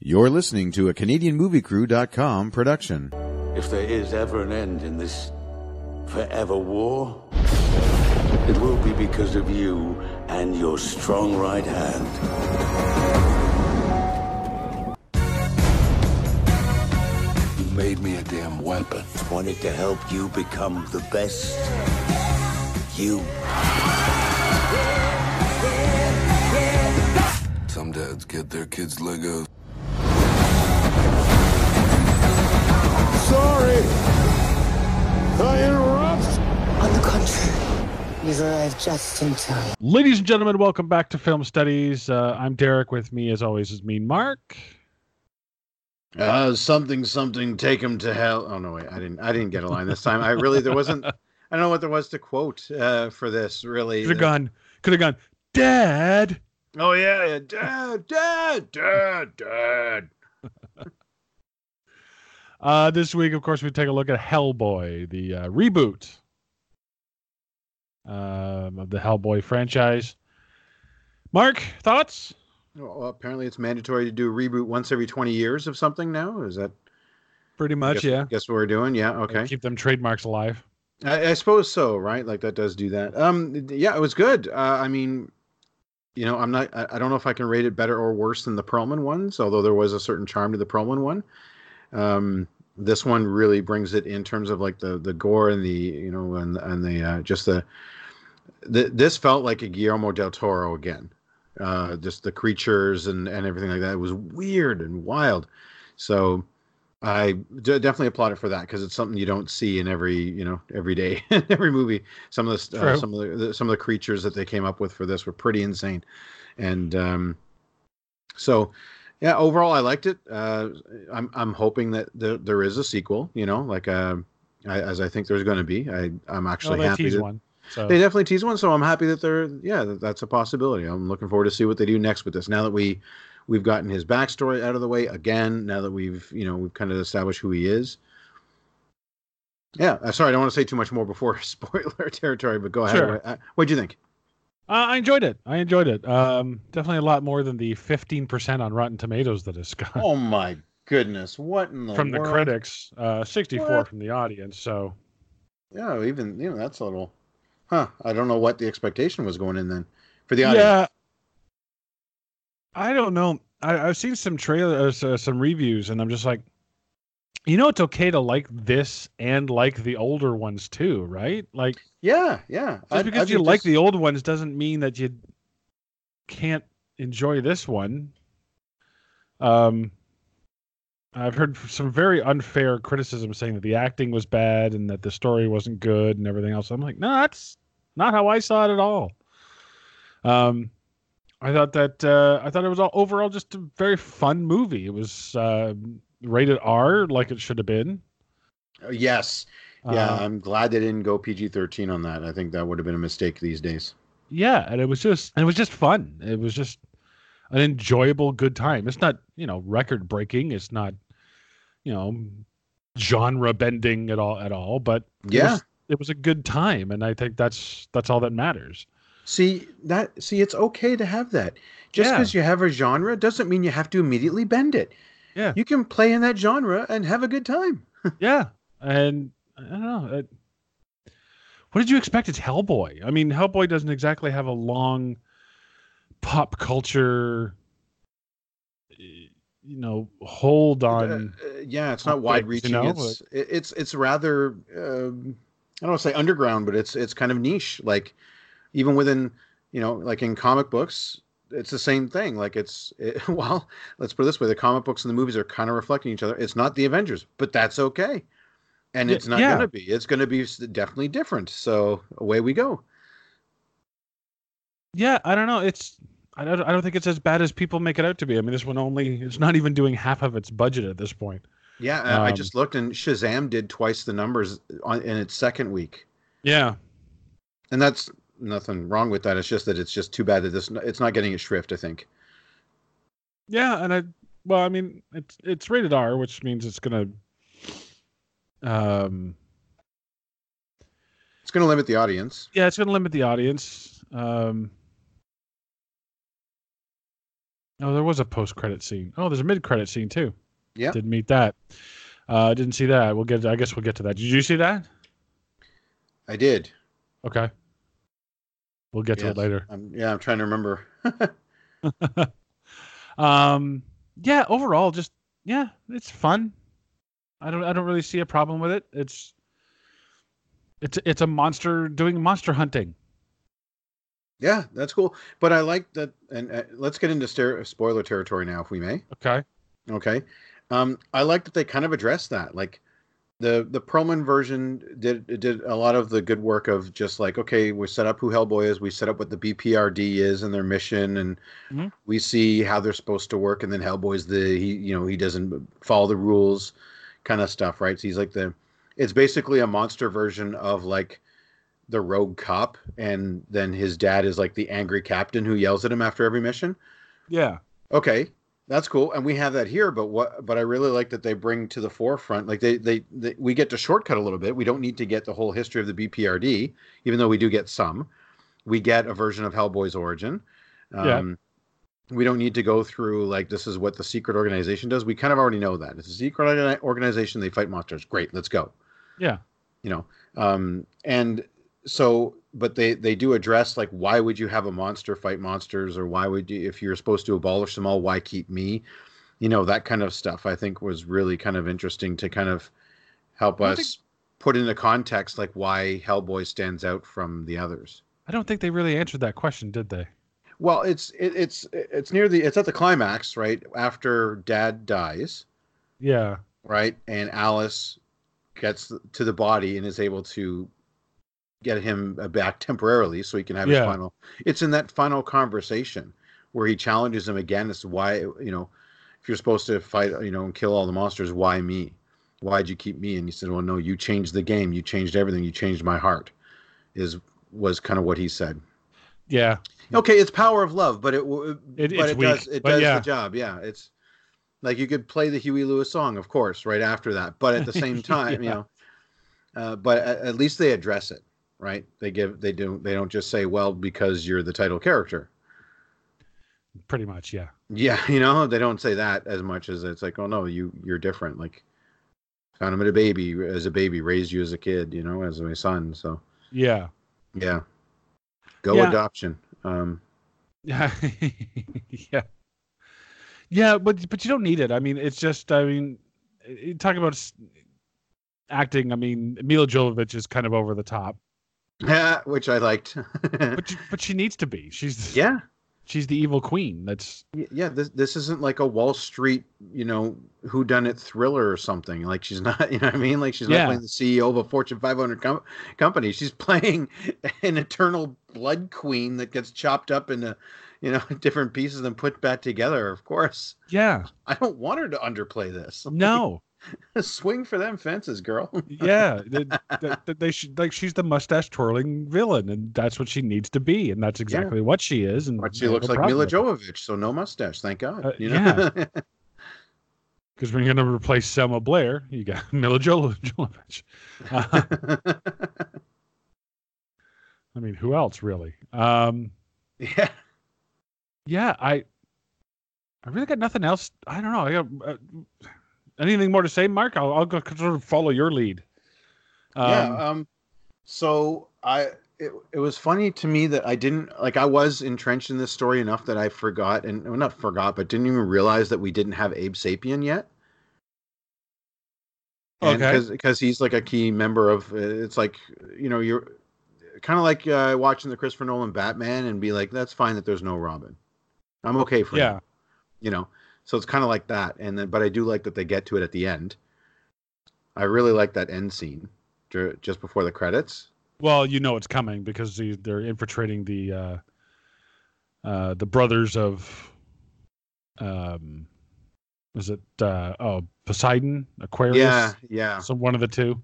You're listening to a CanadianMovieCrew.com production. If there is ever an end in this forever war, it will be because of you and your strong right hand. You made me a damn weapon. Wanted to help you become the best you. Some dads get their kids Legos. Sorry. I interrupt. On the contrary, you've arrived just in time. Ladies and gentlemen, welcome back to Film Studies. Uh, I'm Derek. With me, as always, is Mean Mark. Uh, something, something, take him to hell. Oh no, wait, I didn't, I didn't get a line this time. I really, there wasn't. I don't know what there was to quote uh, for this. Really, Could have gone. Could have gone. Dad. Oh yeah, yeah, dad, dad, dad, dad. Uh, this week, of course, we take a look at Hellboy, the uh, reboot um, of the Hellboy franchise. Mark, thoughts? Well, apparently, it's mandatory to do a reboot once every twenty years of something now. Is that? Pretty much, guess, yeah. Guess what we're doing? Yeah. Okay. Keep them trademarks alive. I, I suppose so, right? Like that does do that. Um, yeah, it was good. Uh, I mean, you know, I'm not. I, I don't know if I can rate it better or worse than the Perlman ones, although there was a certain charm to the Perlman one. Um, this one really brings it in terms of like the the gore and the you know and and the uh, just the, the this felt like a Guillermo del Toro again. Uh, just the creatures and and everything like that. It was weird and wild. So I d- definitely applaud it for that because it's something you don't see in every you know every day every movie. Some of the uh, some of the, the some of the creatures that they came up with for this were pretty insane, and um, so yeah, overall I liked it. Uh, I'm I'm hoping that there, there is a sequel. You know, like uh, I, as I think there's going to be. I I'm actually Well, happy that one. So they definitely tease one. So I'm happy that they're yeah that, that's a possibility. I'm looking forward to see what they do next with this. Now that we we've gotten his backstory out of the way again. Now that we've you know we've kind of established who he is. Yeah, uh, sorry, I don't want to say too much more before spoiler territory, but go ahead. Sure. Uh, What'd you think? Uh, I enjoyed it. I enjoyed it. Um, definitely a lot more than the 15% on Rotten Tomatoes that it's got Oh my goodness, what in the from the critics, uh, 64 What? from the audience. So Yeah, even you know that's a little, huh? I don't know what the expectation was going in then for the audience. yeah, I don't know. I, I've seen some trailers, uh, some reviews, and I'm just like, you know, it's okay to like this and like the older ones too, right? Like yeah, yeah. just I- because I you think like the old ones doesn't mean that you can't enjoy this one. Um, I've heard some very unfair criticism saying that the acting was bad and that the story wasn't good and everything else. I'm like, no, that's not how I saw it at all. Um, I thought that uh, I thought it was all overall just a very fun movie. It was uh, rated R, like it should have been. Uh, yes, yeah. Uh, I'm glad they didn't go PG-13 on that. I think that would have been a mistake these days. yeah and it was just and it was just fun it was just an enjoyable good time it's not you know record breaking it's not you know genre bending at all at all but it Yeah. was, it was a good time and i think that's that's all that matters See that? See, it's okay to have that. Just Yeah. because you have a genre doesn't mean you have to immediately bend it. Yeah. You can play in that genre and have a good time. yeah and i don't know what did you expect it's hellboy i mean hellboy doesn't exactly have a long pop culture you know hold on Uh, uh, yeah, it's not wide you reaching. know, it's it- it's it's rather um, I don't want to say underground, but it's it's kind of niche. Like even within you know like in comic books, it's the same thing. Like it's it, well, let's put it this way: the comic books and the movies are kind of reflecting each other. It's not the Avengers, but that's okay. And it's not yeah. going to be. It's going to be definitely different. So away we go. Yeah, I don't know. It's I don't I don't think it's as bad as people make it out to be. I mean, this one only it's not even doing half of its budget at this point. Yeah, uh, I Um, just looked and Shazam did twice the numbers on, in its second week. Yeah. and that's nothing wrong with that. It's just that it's just too bad that this it's not getting its shrift. I think. Yeah, and I well, I mean, it's it's rated R, which means it's going to um It's to limit the audience. yeah, it's going to limit the audience. Um Oh, there was a post credit scene. Oh, there's a mid credit scene too. Yeah. Didn't meet that. Uh, didn't see that. We'll get. I guess we'll get to that. Did you see that? I did. Okay. We'll get to it later. I'm, yeah, I'm trying to remember. um. Yeah. Overall, just yeah, it's fun. I don't. I don't really see a problem with it. It's. It's it's a monster doing monster hunting. yeah, that's cool. But I like that. And uh, let's get into ster- spoiler territory now, if we may. Okay. Okay. Um, I like that they kind of address that. Like the the Perlman version did did a lot of the good work of just like, okay, we set up who Hellboy is, we set up what the BPRD is and their mission, and Mhm. we see how they're supposed to work, and then Hellboy's the he you know he doesn't follow the rules, kind of stuff, right? So he's like the it's basically a monster version of like the rogue cop, and then his dad is like the angry captain who yells at him after every mission Yeah. okay that's cool and we have that here but what but i really like that they bring to the forefront like they, they they we get to shortcut a little bit. We don't need to get the whole history of the bprd even though we do get some. We get a version of hellboy's origin. Yeah. um we don't need to go through like this is what the secret organization does. We kind of already know that. It's a secret organization. They fight monsters. Great. Let's go. Yeah. you know um and so but they they do address like why would you have a monster fight monsters or why would you if you're supposed to abolish them all why keep me you know that kind of stuff i think was really kind of interesting to kind of help us think- put into context like why hellboy stands out from the others I don't think they really answered that question, did they? well it's it, it's it's near the it's at the climax right after dad dies Yeah. right? And Alice gets to the body and is able to get him back temporarily so he can have Yeah. his final. It's in that final conversation where he challenges him again as to why, you know, if you're supposed to fight, you know, and kill all the monsters, why me? Why'd you keep me? And he said, well, no, you changed the game. You changed everything. You changed my heart is was kind of what he said. Yeah. Okay, it's power of love, but it It- but it weak, does it does yeah. the job. Yeah, it's like you could play the Huey Lewis song, of course, right after that, but at the same time, you know. Uh, but at, at least they address it, right? They give they do they don't just say, "Well, because you're the title character." Pretty much. Yeah. Yeah, you know, they don't say that as much as it's like, "Oh no, you you're different." Like found him at a baby as a baby, raised you as a kid, you know, as my son. So Yeah. yeah, go Yeah. adoption. Um, Yeah. yeah. Yeah, but but you don't need it. I mean, it's just. I mean, talk about acting. I mean, Milla Jovovich is kind of over the top, which I liked. but you, but she needs to be. She's yeah, She's the evil queen. That's yeah this this isn't like a wall street you know who done it thriller or something like she's not you know what i mean like she's Yeah. not playing the ceo of a fortune 500 com- company she's playing an eternal blood queen that gets chopped up into you know different pieces and put back together of course yeah. i don't want her to underplay this No. swing for them fences girl yeah, they, they, they should like she's the mustache twirling villain, and that's what she needs to be, and that's exactly what she is. And but she looks like milla jovovich so no mustache thank god Uh, you know Because when you're going to replace Selma Blair, you got Milla Jo- Jovovich. Uh, I mean, who else really? Um, yeah yeah, I, I really got nothing else. I don't know. I got uh, anything more to say, Mark? I'll, I'll go sort of follow your lead. Um, yeah um so i it, it was funny to me that i didn't like i was entrenched in this story enough that i forgot and well, not forgot but didn't even realize that we didn't have abe sapien yet Okay. because he's like a key member of it's like you know you're kind of like uh, watching the christopher nolan batman and be like that's fine that there's no robin i'm okay for yeah. now you know so it's kind of like that and then but i do like that they get to it at the end. I really like that end scene just before the credits. Well, you know it's coming because they, they're infiltrating the uh, uh, the brothers of um, is it uh, oh Poseidon? Aquarius? yeah yeah. So one of the two,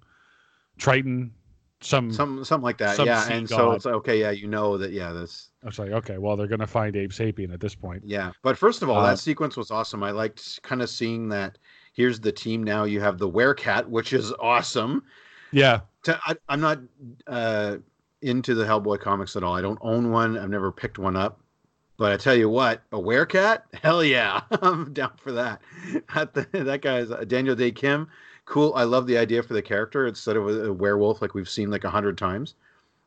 Triton. Some. some something like that some yeah and so it's okay yeah you know that yeah that's I was like, okay, well they're gonna find Abe Sapien at this point. yeah but first of all Uh, that sequence was awesome i liked kind of seeing that here's the team now you have the werecat which is awesome Yeah. to, I, I'm not uh, into the Hellboy comics at all. I don't own one. I've never picked one up. But I tell you what, a werecat, hell yeah, I'm down for that. that guy's uh, Daniel Dae Kim, cool. I love the idea for the character instead of a, a werewolf like we've seen like a hundred times.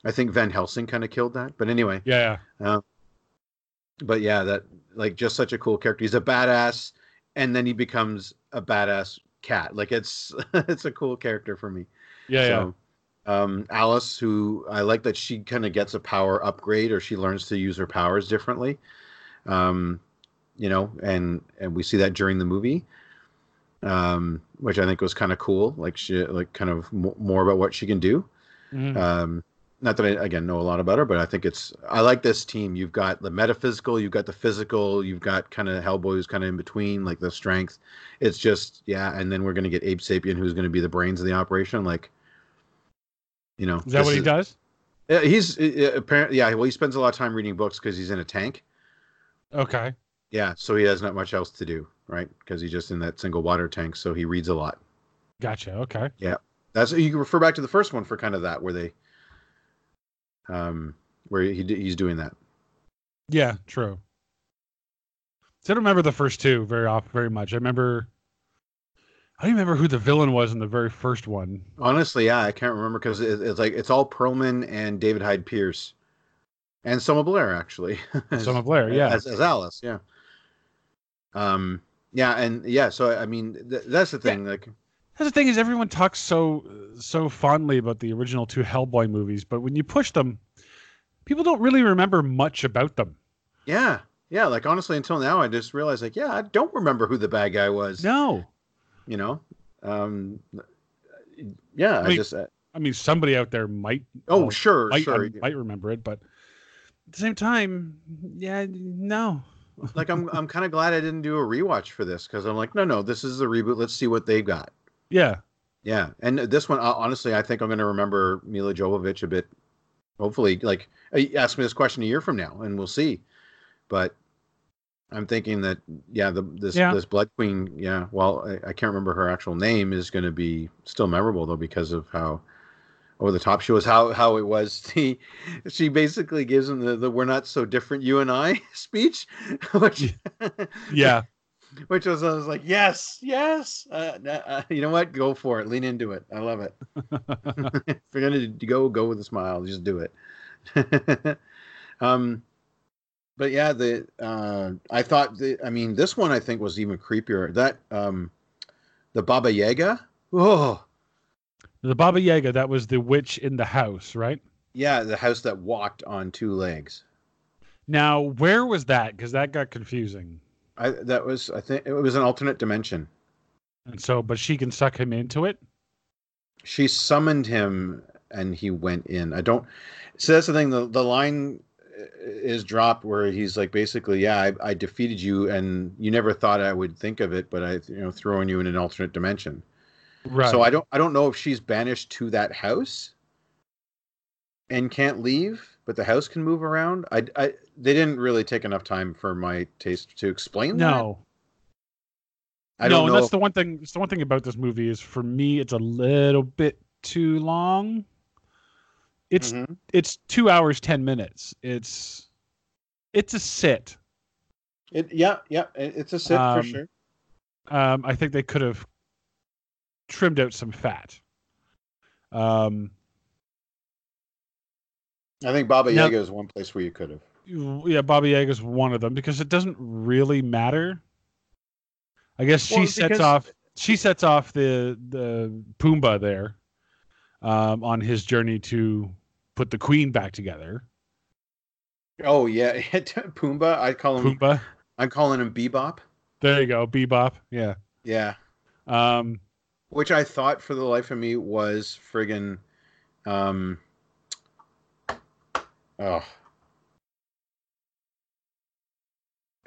I think Van Helsing kind of killed that. But anyway, Yeah, uh, but yeah, that like just such a cool character. He's a badass, and then he becomes a badass cat. Like it's it's a cool character for me. yeah, yeah. Um, Alice, who I like that she kind of gets a power upgrade or she learns to use her powers differently. Um, you know, and and we see that during the movie, um, which I think was kind of cool. Like she, like kind of m- more about what she can do. Mhm. Um, not that I again know a lot about her, but I think it's I like this team. You've got the metaphysical, you've got the physical, you've got kind of Hellboy who's kind of in between, like the strength. It's just yeah, and then we're gonna get Abe Sapien who's gonna be the brains of the operation. Like, you know, Is that what he does? Yeah, he's uh, apparently yeah. Well, he spends a lot of time reading books because he's in a tank. Okay. Yeah, so he has not much else to do, right? Because he's just in that single water tank, so he reads a lot. Gotcha. Okay. Yeah, that's you can refer back to the first one for kind of that where they, um, where he he's doing that. Yeah, true. So I don't remember the first two very off very much. I remember I don't remember who the villain was in the very first one. Honestly, yeah, I can't remember because it, it's like it's all Perlman and David Hyde Pierce, and Selma Blair actually. Selma Blair, yeah. as, as Alice, yeah. Um, yeah, and yeah, so I mean, th- that's the thing. Like, That's the thing is everyone talks so so fondly about the original two Hellboy movies, but when you push them, people don't really remember much about them. yeah, yeah, like honestly, until now, I just realized, like, yeah, I don't remember who the bad guy was. No. You know, um, yeah, I, mean, just, uh, I mean somebody out there might oh, well, sure, might, sure. might remember it, but at the same time, yeah, no. Like I'm I'm kind of glad I didn't do a rewatch for this because I'm like, no, no, this is the reboot. Let's see what they've got. Yeah. Yeah, and this one, honestly, I think I'm going to remember Milla Jovovich a bit. Hopefully, like uh, ask me this question a year from now, and we'll see. But I'm thinking that yeah, the this Yeah. this Blood Queen, yeah. Well, I, I can't remember her actual name is going to be still memorable though because of how over the top she was. How how it was. She she basically gives him the, the "We're not so different, you and I" speech, which Yeah. which was I was like, yes, yes. Uh, uh, you know what? Go for it. Lean into it. I love it. if you're gonna go, go with a smile. Just do it. um, but yeah, the uh, I thought the I mean this one I think was even creepier. That um, the Baba Yaga. Oh, the Baba Yaga, that was the witch in the house, right? yeah, the house that walked on two legs. Now, where was that? Because that got confusing. I that was I think it was an alternate dimension. And so, but she can suck him into it. she summoned him and he went in. I don't. So that's the thing. The the line uh, is dropped where he's like basically, yeah, I, I defeated you and you never thought I would think of it, but I you know throwing you in an alternate dimension. Right. So I don't I don't know if she's banished to that house and can't leave, but the house can move around. I, I they didn't really take enough time for my taste to explain that. no. I no, and that's the one thing. It's the one thing about this movie is for me, it's a little bit too long. It's Mhm. it's two hours ten minutes. It's it's a sit. It yeah yeah it's a sit Um, for sure. Um, I think they could have trimmed out some fat. Um, I think Baba now- Yaga is one place where you could have. yeah, Baba Yaga is one of them because it doesn't really matter. I guess she Well, sets off she sets off the the Pumbaa there um, on his journey to put the queen back together. Oh yeah, Pumbaa. I call him. Pumbaa. I'm calling him Bebop. There you go, Bebop. Yeah. Yeah, Um, which I thought for the life of me was friggin' um. Oh.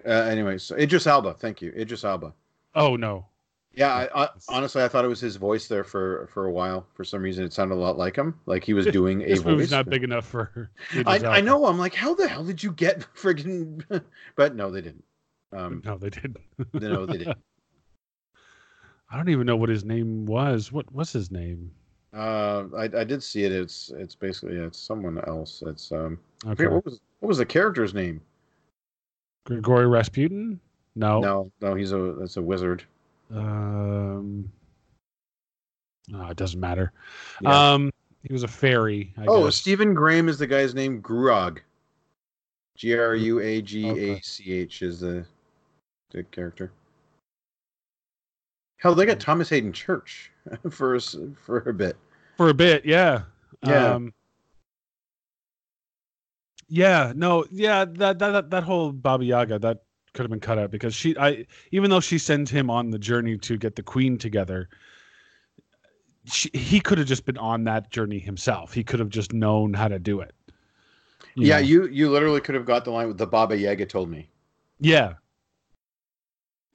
Uh, anyways, Idris Elba. Thank you, Idris Elba. oh no. Yeah, I, I, honestly, I thought it was his voice there for for a while. For some reason, it sounded a lot like him, like he was doing a This movie's voice. not big enough for. I, I know. I'm like, how the hell did you get friggin'? but no, they didn't. Um, No, they didn't. no, they didn't. I don't even know what his name was. What was his name? Uh, I, I did see it. It's it's basically yeah, it's someone else. It's um. Okay. what was what was the character's name? Grigory Rasputin? No. No, no, he's a that's a wizard. Um. oh, it doesn't matter. Yeah. Um. He was a fairy. I oh, guess. Stephen Graham is the guy's name. Gruag. G R U A G A C H is the the character. Hell, they got Thomas Haden Church for for a bit. for a bit yeah Yeah. um yeah no yeah that that that, that whole baba yaga that could have been cut out because she i even though she sends him on the journey to get the queen together she, he could have just been on that journey himself he could have just known how to do it you yeah, know? you you literally could have got the line with the Baba Yaga told me, yeah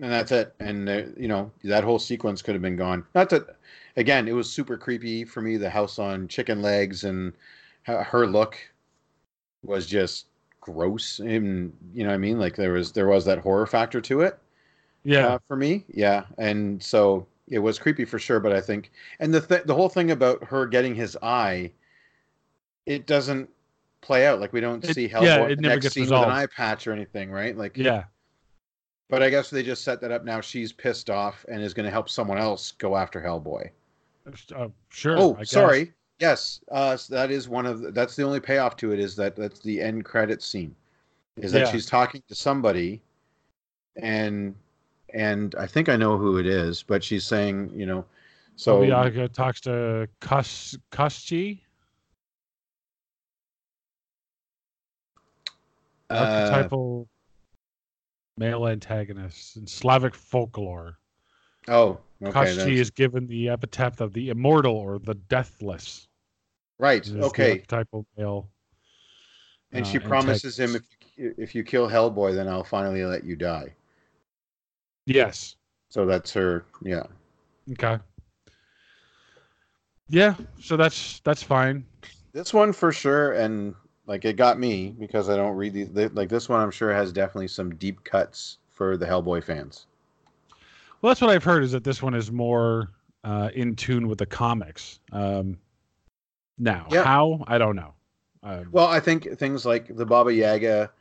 and that's it. And uh, you know that whole sequence could have been gone. Not that, again, it was super creepy for me. The house on chicken legs and her look was just gross, and you know what I mean. Like there was there was that horror factor to it. yeah uh, for me. Yeah, and so it was creepy for sure. But I think, and the th- the whole thing about her getting his eye, it doesn't play out. Like we don't It- see yeah, Hellboy it next gets scene with an eye patch or anything, right? Like, yeah But I guess they just set that up. Now she's pissed off and is going to help someone else go after Hellboy. uh, sure oh, sorry. Yes, uh, so that is one of the, that's the only payoff to it is that that's the end credit scene, is that Yeah. she's talking to somebody, and and I think I know who it is, but she's saying you know, so baba yaga talks to Kos- Koschi uh, archetypal male antagonists in Slavic folklore. oh okay Koshchi that's- is given the epithet of the immortal or the deathless. right Okay. Type of male. and uh, she promises him if if you kill Hellboy, then I'll finally let you die. Yes. So that's her, yeah. Okay. Yeah. So that's that's fine. This one for sure, and like it got me because I don't read these. th- Like this one, I'm sure has definitely some deep cuts for the Hellboy fans. Well, that's what I've heard is that this one is more uh, in tune with the comics. Um, now, Yeah. how I don't know. Um, Well, I think things like the Baba Yaga,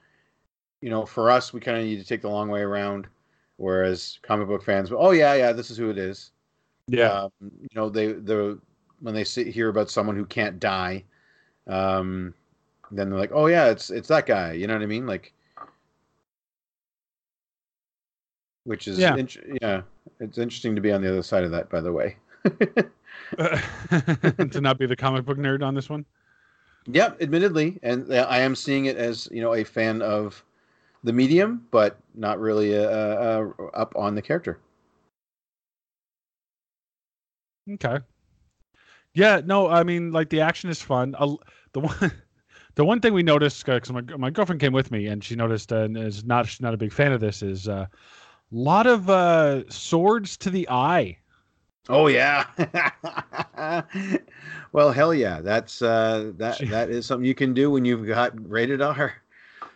you know, for us, we kind of need to take the long way around. Whereas comic book fans, oh yeah, yeah, this is who it is. yeah, Um, you know, they the when they sit hear about someone who can't die, um, then they're like, oh yeah, it's it's that guy. You know what I mean? Like, which is Yeah. int- yeah, it's interesting to be on the other side of that. By the way. to not be the comic book nerd on this one. Yep, admittedly, and uh, I am seeing it as you know a fan of the medium, but not really uh, uh, up on the character. Okay. Yeah, no, I mean, like the action is fun. Uh, the one, the one thing we noticed, because my my girlfriend came with me and she noticed, uh, and is not she's not a big fan of this, is a uh, lot of uh, swords to the eye. Oh yeah. well, hell yeah, that's uh, that She- that is something you can do when you've got rated R.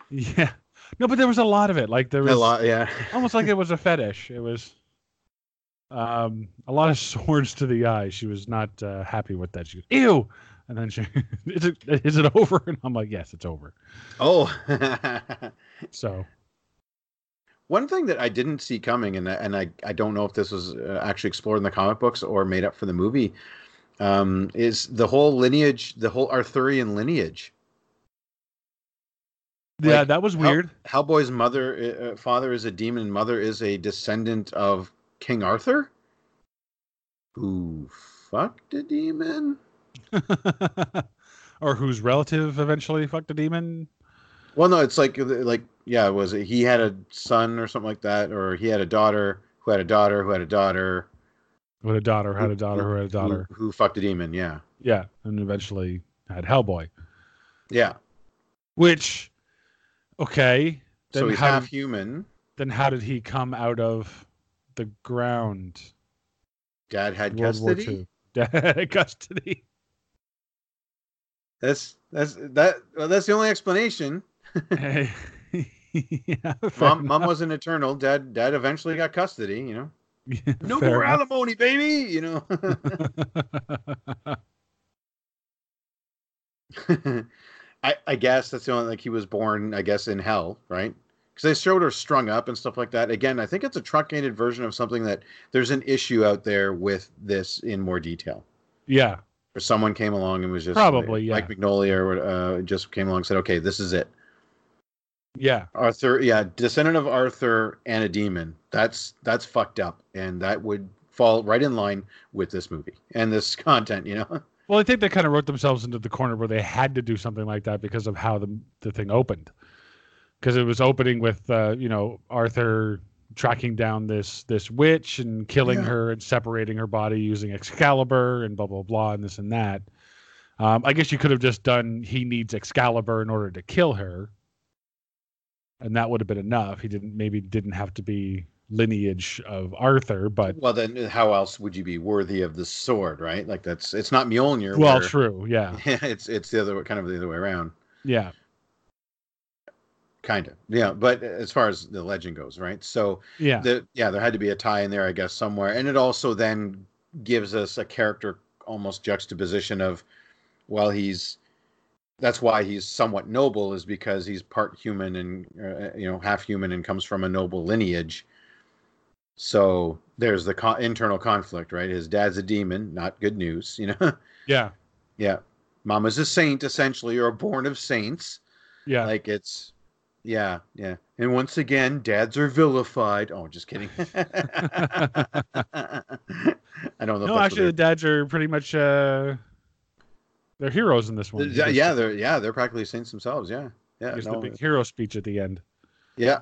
Yeah. No, but there was a lot of it. Like there was A lot, yeah. almost like it was a fetish. It was um a lot of swords to the eye. She was not uh, happy with that. She goes, "Ew," and then she, "Is it is it over?" And I'm like, "Yes, it's over." oh. So One thing that I didn't see coming, and I, and I, I don't know if this was uh, actually explored in the comic books or made up for the movie, um, is the whole lineage, the whole Arthurian lineage. yeah, Like, that was Hell- weird. Hellboy's mother, uh, uh, father is a demon, mother is a descendant of King Arthur, who fucked a demon. or whose relative eventually fucked a demon. Well, no, it's like like yeah, was it he had a son or something like that, or he had a daughter who had a daughter who had a daughter With a daughter, had a daughter, who had a daughter. who, who fucked a demon. Yeah, Yeah, and eventually had Hellboy. yeah. Which, okay, then so he's half did, human. then how did he come out of the ground? Dad had World War custody. II. Dad custody. That's that's that. Well, that's the only explanation. yeah, Mom, mom wasn't eternal. Dad, dad eventually got custody. You know, Yeah, no more enough. alimony, baby. You know. I, I guess that's the only like he was born I guess in hell right because they showed her strung up and stuff like that. Again, I think it's a truncated version of something that there's an issue out there with this in more detail. Yeah. Or someone came along and was just Probably, yeah. Mike Mignola or uh, just came along and said, "Okay, this is it." Yeah. Arthur, yeah, descendant of Arthur and a demon. That's that's fucked up, and that would fall right in line with this movie and this content. You know. Well, I think they kind of wrote themselves into the corner where they had to do something like that because of how the the thing opened. Because it was opening with uh, you know Arthur tracking down this this witch and killing Yeah. her and separating her body using Excalibur and blah blah blah and this and that. Um, I guess you could have just done he needs Excalibur in order to kill her, and that would have been enough. He didn't maybe didn't have to be lineage of Arthur, but Well, then how else would you be worthy of the sword, right? Like that's it's not Mjolnir. well, where- true, yeah, it's it's the other kind of the other way around, yeah, kind of. Yeah, but as far as the legend goes, right? So yeah, the yeah, there had to be a tie in there, I guess, somewhere, and it also then gives us a character almost juxtaposition of, well, he's that's why he's somewhat noble is because he's part human and uh, you know half human and comes from a noble lineage. So there's the co- internal conflict, right? His dad's a demon, not good news, you know. yeah, yeah, mama's a saint, essentially, or born of saints. yeah. Like it's, yeah, yeah. And once again, dads are vilified. Oh, just kidding. I don't know. no, actually, the dads are pretty much uh, they're heroes in this one. yeah, yeah, they're yeah, they're practically saints themselves. Yeah, yeah, There's no, the big hero speech at the end. yeah.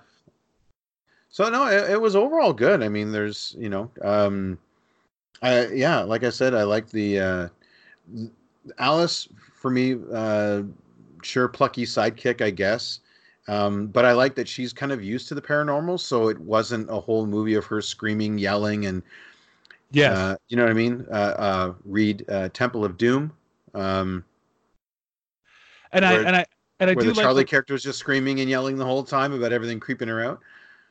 So no, it, it was overall good. I mean, there's you know, um, I yeah, like I said, I like the uh, Alice for me. Uh, sure, plucky sidekick, I guess. Um, but I like that she's kind of used to the paranormal, so it wasn't a whole movie of her screaming, yelling, and yeah, uh, you know what I mean. Uh, uh, read uh, Temple of Doom, um, and I and I and I where do the like Charlie the- character was just screaming and yelling the whole time about everything creeping her out.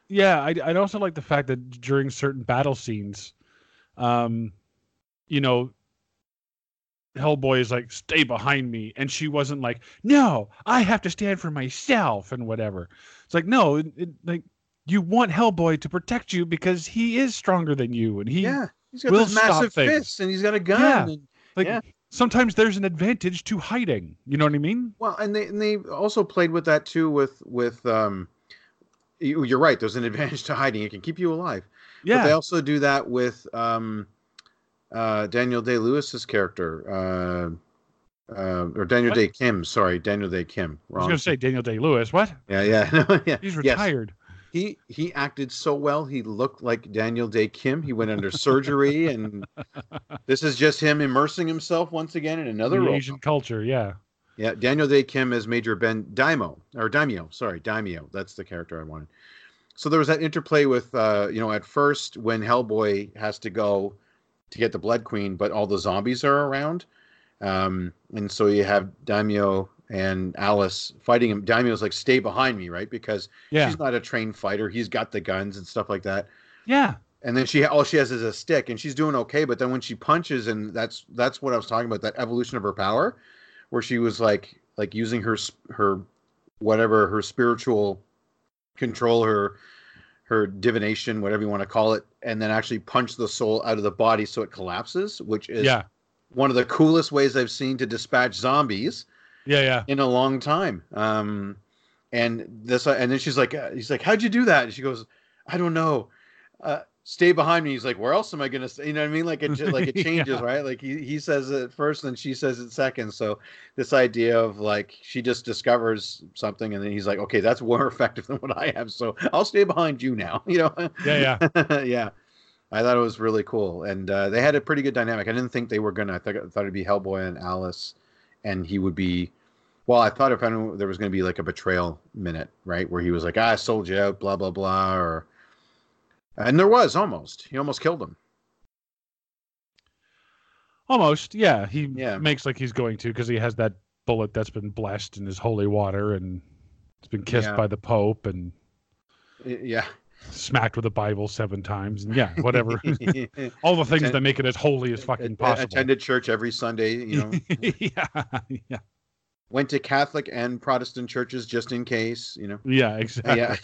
yeah, I I also like the fact that during certain battle scenes, um, you know, Hellboy is like, "Stay behind me," and she wasn't like, "No, I have to stand for myself," and whatever. It's like, no, it, it- like you want Hellboy to protect you because he is stronger than you, and he yeah, he's got will this massive things. fist and he's got a gun. Yeah. and- like Yeah. sometimes there's an advantage to hiding. You know what I mean? well, and they and they also played with that too. With with um, you, you're right. There's an advantage to hiding. It can keep you alive. Yeah. But they also do that with um, uh, Daniel Day Lewis's character, uh, uh, or Daniel What? Dae Kim. Sorry, Daniel Dae Kim. I was gonna say Daniel Day Lewis. What? Yeah, yeah, no, yeah. He's Yes. retired. He he acted so well. He looked like Daniel Dae Kim. He went under surgery, and this is just him immersing himself once again in another. Asian culture. Yeah. Yeah, Daniel Dae Kim as Major Ben Daimyo or Daimyo. Sorry, Daimyo. That's the character I wanted. So there was that interplay with, uh, you know, at first when Hellboy has to go to get the Blood Queen, but all the zombies are around, um, and so you have Daimyo and Alice fighting him. Daimyo's like, "Stay behind me," right? Because Yeah. she's not a trained fighter. He's got the guns and stuff like that. Yeah. And then she all she has is a stick, and she's doing okay. But then when she punches, and that's that's what I was talking about that evolution of her power, where she was like like using her her whatever her spiritual control, her her divination, whatever you want to call it, and then actually punch the soul out of the body so it collapses, which is Yeah. one of the coolest ways I've seen to dispatch zombies Yeah. Yeah. in a long time. Um, and this, and then she's like, uh, he's like, how'd you do that? And she goes, I don't know. Uh, stay behind me. He's like, where else am I gonna stay? You know what I mean? Like it, like it changes, Yeah. right? Like he, he says it first, and she says it second. So this idea of like she just discovers something, and then he's like, okay, that's more effective than what I have. So I'll stay behind you now. You know? Yeah. Yeah. yeah. I thought it was really cool, and uh, they had a pretty good dynamic. I didn't think they were gonna. I thought, I thought it'd be Hellboy and Alice, and he would be. Well, I thought if anyone, there was gonna be like a betrayal minute, right, where he was like, ah, "I sold you out," blah blah blah, or. And there was almost. He almost killed him. Almost. Yeah. He Yeah. makes like he's going to because he has that bullet that's been blessed in his holy water and it's been kissed Yeah. by the Pope and Yeah. smacked with a Bible seven times and yeah, whatever. All the things Attend- that make it as holy as fucking possible. Attended church every Sunday. You know. yeah. Yeah. Went to Catholic and Protestant churches just in case, you know. Yeah, exactly. Yeah.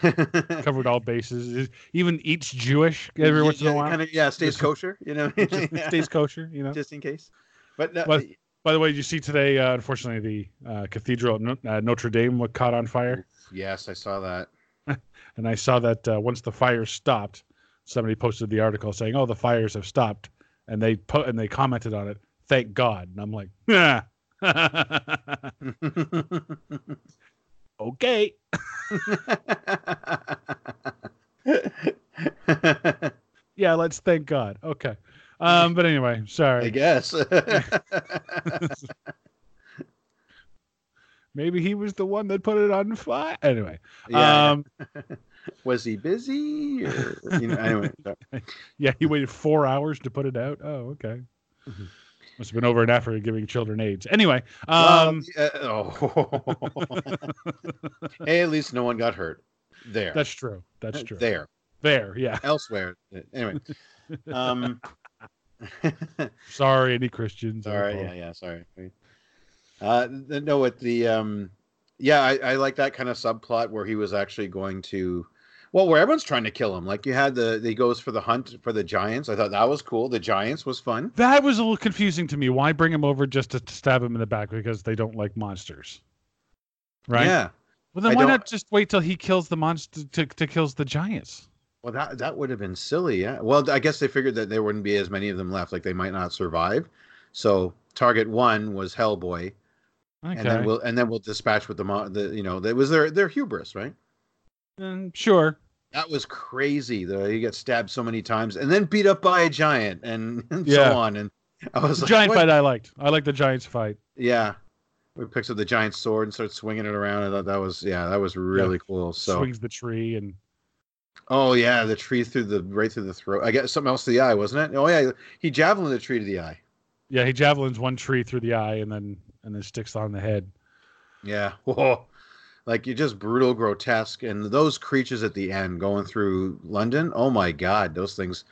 Covered all bases. Even eats Jewish every once in a Yeah, while. kinda- yeah, stays Just- kosher, you know. Just Yeah. Stays kosher, you know. just in case. But uh, But- By the way, you see today? Uh, unfortunately, the uh, cathedral at uh, Notre Dame was caught on fire, yes, I saw that. and I saw that uh, once the fire stopped, somebody posted the article saying, "Oh, the fires have stopped," and they po- and they commented on it. Thank God. And I'm like, yeah. okay. Yeah, let's thank God. Okay. Um, but anyway, sorry. I guess. Maybe he was the one that put it on fire. Anyway, yeah. um, was he busy? Or, you know, anyway. yeah, he waited four hours to put it out. Oh, okay. Mm-hmm. Must have been over an effort giving children AIDS. Anyway, Well, um, oh. hey, at least no one got hurt. There. that's true. That's true. There. There, yeah. Elsewhere. Anyway. Um Sorry, any Christians. Sorry. Yeah. Yeah. Sorry. Uh, no, at the um, yeah, I, I like that kind of subplot where he was actually going to, well, where everyone's trying to kill him. Like you had the he goes for the hunt for the giants. I thought that was cool. The giants was fun. That was a little confusing to me. Why bring him over just to stab him in the back because they don't like monsters? Right. Yeah. Well, then I why don't- not just wait till he kills the monster to, to kills the giants? Well, that that would have been silly. Yeah. Well, I guess they figured that there wouldn't be as many of them left. Like they might not survive. So target one was Hellboy, Okay. and then we'll and then we'll dispatch with the the you know that was their their hubris, right? Mm, sure. That was crazy. though. he got stabbed so many times and then beat up by a giant and, and Yeah. so on. And I was The like, giant what? fight I liked. I like the giants fight. Yeah. He picks up the giant sword and starts swinging it around. I thought that was yeah, that was really cool. So Swings the tree and oh yeah, the tree through the right through the throat. I guess something else to the eye, wasn't it? Oh yeah, he javelined the tree to the eye. yeah, he javelins one tree through the eye and then and then sticks on the head. Yeah. Whoa. Like you're just brutal, grotesque, and those creatures at the end going through London. Oh my God, those things!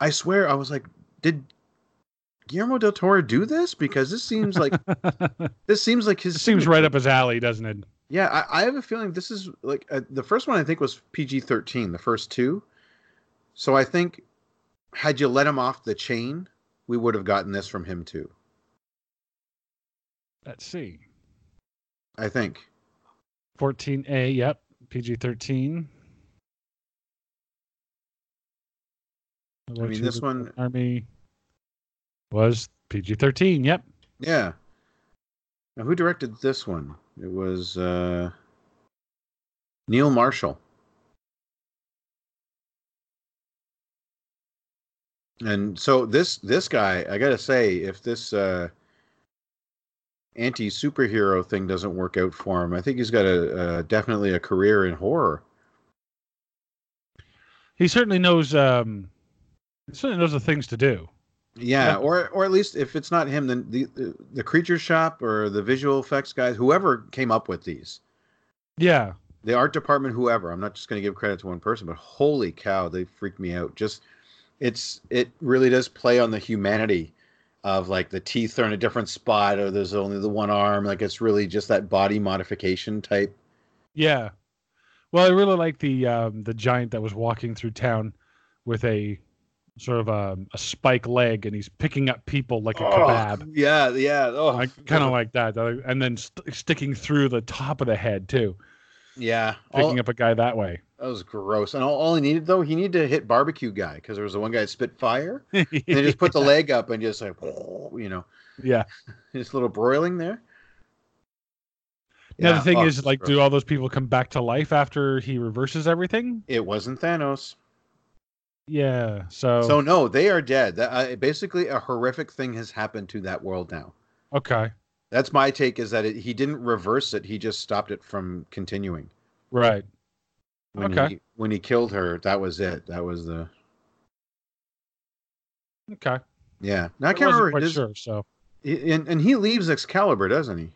I swear, I was like, did Guillermo del Toro do this? Because this seems like this seems like his. It seems right up his alley, doesn't it? Yeah, I, I have a feeling this is like uh, the first one. I think was PG thirteen. The first two. So I think, had you let him off the chain, we would have gotten this from him too. Let's see. I think. 14A, yep. PG 13. I mean, this one- Army was PG 13, yep. Yeah. Now, who directed this one? It was uh, Neil Marshall. And so this this guy, I gotta say, if this uh, anti superhero thing doesn't work out for him, I think he's got a, a definitely a career in horror. He certainly knows um certainly knows the things to do. Yeah, Yeah. or or at least if it's not him, then the, the the creature shop or the visual effects guys, whoever came up with these, Yeah. the art department, whoever. I'm not just going to give credit to one person, but holy cow, they freaked me out. Just it's it really does play on the humanity of like the teeth are in a different spot or there's only the one arm. Like it's really just that body modification type. Yeah. Well, I really like the um the giant that was walking through town with a sort of a, a spike leg and he's picking up people like a kebab. Oh, yeah, yeah. Oh, I kind of like that. And then st- sticking through the top of the head too, yeah. picking All, up a guy that way. that was gross. And all, all he needed though, he needed to hit barbecue guy because there was the one guy that spit fire. And they just put the leg up and just like, you know, yeah. just a little broiling there. Now Yeah, the thing oh, is, like, gross. do all those people come back to life after he reverses everything? it wasn't Thanos. Yeah. So, So no, they are dead. That, uh, basically, a horrific thing has happened to that world now. okay, That's my take. Is that it, he didn't reverse it; he just stopped it from continuing. right. When Okay. He, when he killed her, that was it. That was the Okay. yeah. Now, I I can't remember. Does- sure. So and and he leaves Excalibur, doesn't he?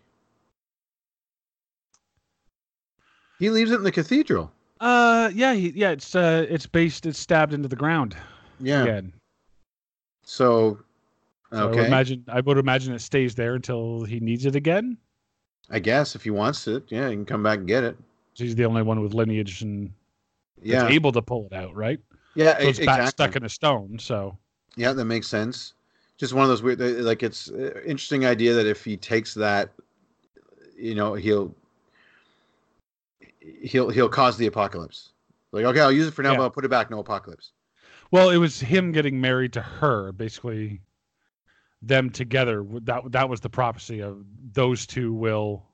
He leaves it in the cathedral. Uh, yeah, he, yeah. It's uh, it's based. It's stabbed into the ground Yeah. again. So So I would okay. imagine I would imagine it stays there until he needs it again. I guess if he wants it, yeah, he can come back and get it. He's the only one with lineage and Yeah, able to pull it out, right? yeah, So it's e- back exactly. stuck in a stone. So Yeah, that makes sense. Just one of those weird, like it's uh, interesting idea that if he takes that, you know, he'll he'll he'll cause the apocalypse. Like, okay, I'll use it for now, Yeah. but I'll put it back. No apocalypse. Well, it was him getting married to her, basically them together. That that was the prophecy of those two will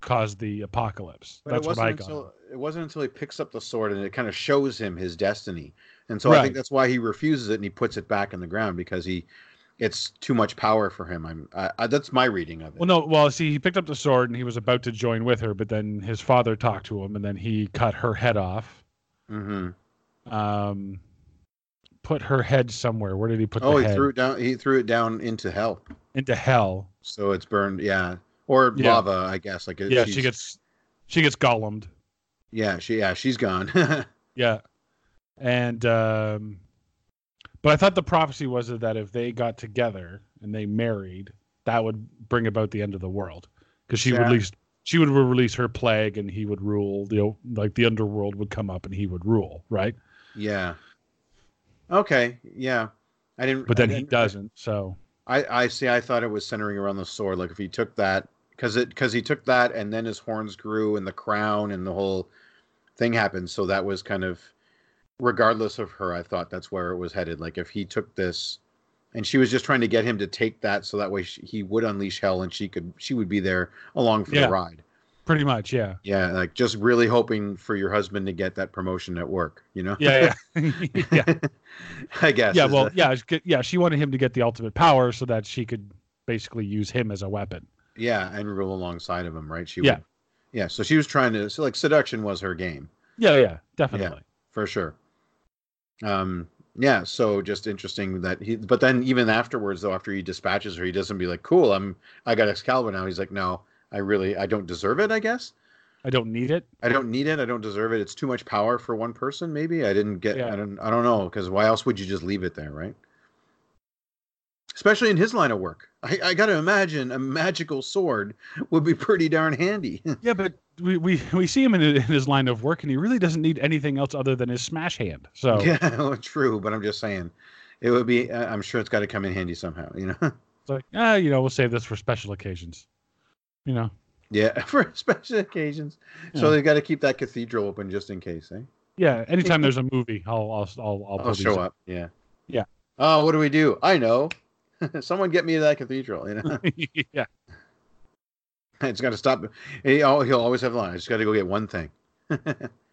cause the apocalypse. But that's what I got. until it wasn't until he picks up the sword and it kind of shows him his destiny. And so I think that's why he refuses it and he puts it back in the ground because he it's too much power for him. I'm I, I, that's my reading of it. Well, no. Well, see, he picked up the sword and he was about to join with her, but then his father talked to him, and then he cut her head off. hmm Um, put her head somewhere. Where did he put Oh, the he head? threw it down. He threw it down into hell. Into hell. So it's burned. Yeah, or Yeah. lava, I guess. Like it- Yeah, she gets she gets golemed. Yeah, she yeah she's gone. Yeah. And um but I thought the prophecy was that if they got together and they married, that would bring about the end of the world because she would Yeah. release she would release her plague and he would rule the like the underworld would come up and he would rule, right? yeah. Okay. Yeah. I didn't. But then he didn't- doesn't. So I I see. I thought it was centering around the sword. Like if he took that, because it because he took that and then his horns grew and the crown and the whole thing happened. So that was kind of regardless of her. I thought that's where it was headed. Like if he took this. And she was just trying to get him to take that, so that way she, he would unleash hell, and she could she would be there along for Yeah. the ride. Pretty much, yeah. Yeah, like just really hoping for your husband to get that promotion at work, you know? Yeah, yeah. yeah. I guess. Yeah, well, the- yeah, yeah, she wanted him to get the ultimate power so that she could basically use him as a weapon. yeah, and rule alongside of him, right? She Yeah. would, yeah. So she was trying to, so like seduction was her game Yeah, yeah, definitely. Yeah, for sure. Um, yeah. So just interesting that he, but then even afterwards, though, after he dispatches her, he doesn't be like, "Cool, I'm, I got Excalibur now." He's like, "No, I really, I don't deserve it. I guess I don't need it. I don't need it. I don't deserve it. It's too much power for one person. Maybe I didn't get. Yeah. I don't. I don't know because why else would you just leave it there, right? Especially in his line of work, I, I got to imagine a magical sword would be pretty darn handy. Yeah, but we, we, we see him in, in his line of work, and he really doesn't need anything else other than his smash hand. So yeah, well, true. But I'm just saying, it would be. I'm sure it's got to come in handy somehow. You know. it's like, ah, you know, we'll save this for special occasions. You know, yeah, for special occasions. So Yeah. they got to keep that cathedral open just in case, eh? yeah. Anytime there's a movie, I'll I'll I'll, I'll, I'll show up. Yeah. Yeah. Oh, what do we do? I know. Someone get me to that cathedral. You know. yeah, It's got to stop. He, al- he'll always have the line. I just got to go get one thing.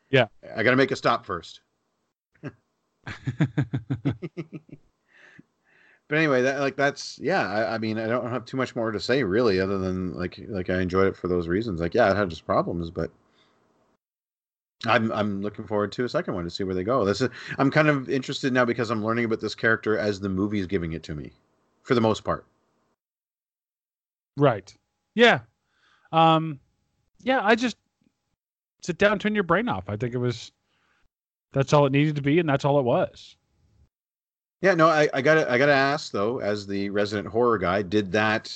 Yeah. I got to make a stop first. But anyway, that like that's yeah. I, I mean, I don't have too much more to say really, other than like like I enjoyed it for those reasons. Like yeah, it had its problems, but I'm I'm looking forward to a second one to see where they go. This is I'm kind of interested now because I'm learning about this character as the movie is giving it to me, for the most part. right. Yeah, um, yeah. I just sit down, turn your brain off. I think it was that's all it needed to be, and that's all it was. Yeah, no, I, I gotta I gotta ask though, as the resident horror guy, did that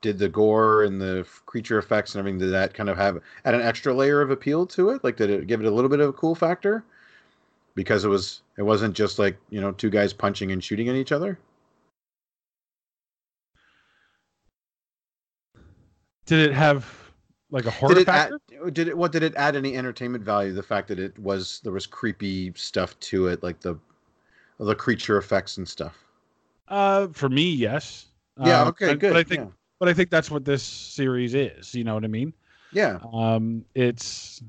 did the gore and the creature effects and everything, did that kind of have add an extra layer of appeal to it? Like did it give it a little bit of a cool factor? Because it was it wasn't just like, you know, two guys punching and shooting at each other? Did it have like a horror Did it factor? add did it what did it add any entertainment value, the fact that it was there was creepy stuff to it, like the the creature effects and stuff? Uh, for me, yes. Yeah, Um, okay, and- good. But I think, yeah. but I think that's what this series is. You know what I mean? yeah. Um, it's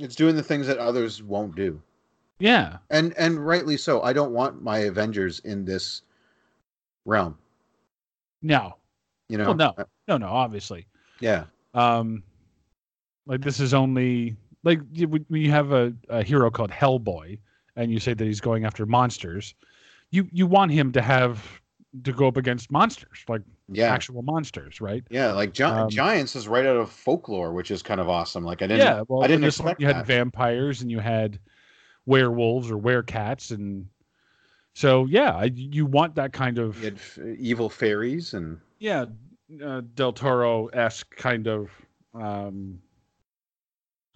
It's doing the things that others won't do. yeah, and and rightly so. I don't want my Avengers in this realm. no, You know, Well, no. Uh, no, no, obviously. yeah, Um, like this is only like when you have a, a hero called Hellboy, and you say that he's going after monsters, you you want him to have to go up against monsters, like yeah, actual monsters, right? yeah. Like Gi- Um, Giants is right out of folklore, which is kind of awesome. Like I didn't, yeah, well, I didn't expect you had that. vampires and you had werewolves or werecats, and so yeah, I, you want that kind of f- evil fairies and yeah, uh, Del Toro esque kind of um,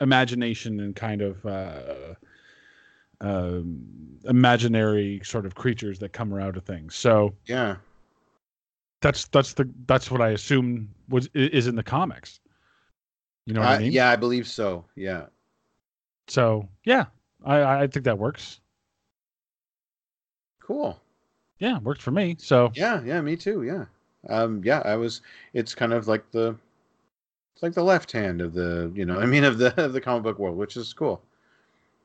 imagination and kind of uh, um, imaginary sort of creatures that come out of things. So Yeah. that's that's the that's what I assume was is in the comics. You know what Uh, I mean? Yeah, I believe so. Yeah. So yeah, I I think that works. Cool. Yeah, worked for me. So Yeah, yeah, me too. Yeah. Um, yeah, I was. It's kind of like the, it's like the left hand of the, you know, I mean, of the of the comic book world, which is cool.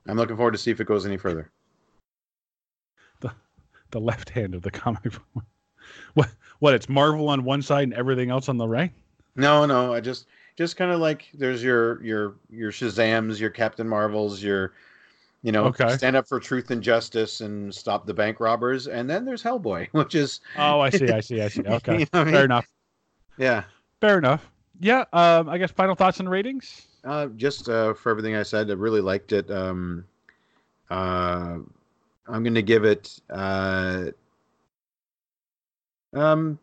I'm looking forward to see if it goes any further. the the left hand of the comic. book. what what? It's Marvel on one side and everything else on the right. No, no, I just just kind of like there's your your your Shazams, your Captain Marvels, your you know, Okay. stand up for truth and justice and stop the bank robbers, and then there's Hellboy, which is Oh, I see. I see. I see. Okay, You know what I fair mean? enough. yeah, Fair enough. Yeah. Um. I guess final thoughts and ratings. Uh, just uh, for everything I said, I really liked it. Um, uh, I'm going to give it. Uh, um,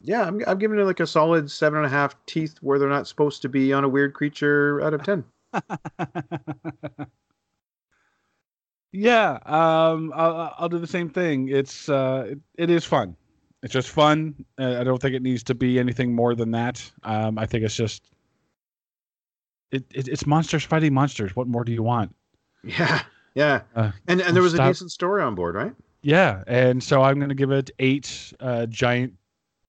yeah, I'm, I'm giving it like a solid seven and a half teeth where they're not supposed to be on a weird creature out of ten. yeah. Um. I'll, I'll do the same thing. It's uh. It, it is fun. It's just fun. Uh, I don't think it needs to be anything more than that. Um. I think it's just. It, it it's monsters fighting monsters. What more do you want? Yeah, yeah, Uh, and and there was stop. a decent story on board, right? Yeah, and so I'm going to give it eight uh, giant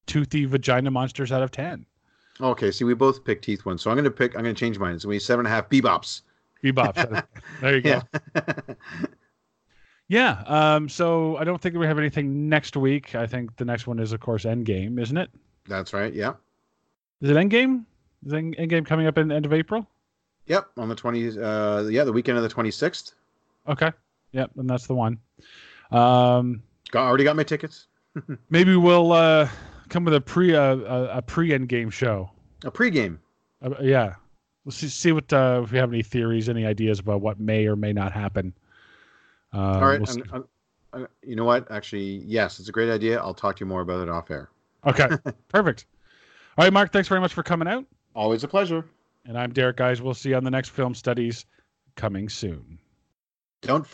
toothy vagina monsters out of ten. Okay, see, we both picked teeth ones, so I'm going to pick. I'm going to change mine. So we seven and a half bebops. Bebops. there you go. Yeah. Yeah. Um. So I don't think we have anything next week. I think the next one is, of course, Endgame, isn't it? That's right. Yeah. Is it Endgame? Is End- Endgame coming up in the end of April? Yep. On the 20. Uh, yeah, the weekend of the 26th. Okay. Yep. And that's the one. Um. Got already got my tickets. Maybe we'll uh come with a pre uh, a, a pre Endgame show. A pregame. Uh, yeah. We'll see, see what uh, if we have any theories, any ideas about what may or may not happen. Uh, All right. we'll I'm- I'm- I'm- you know what? Actually, yes, it's a great idea. I'll talk to you more about it off air. Okay. Perfect. All right, Mark. Thanks very much for coming out. Always a pleasure. And I'm Derek, guys. We'll see you on the next film studies coming soon. Don't fuck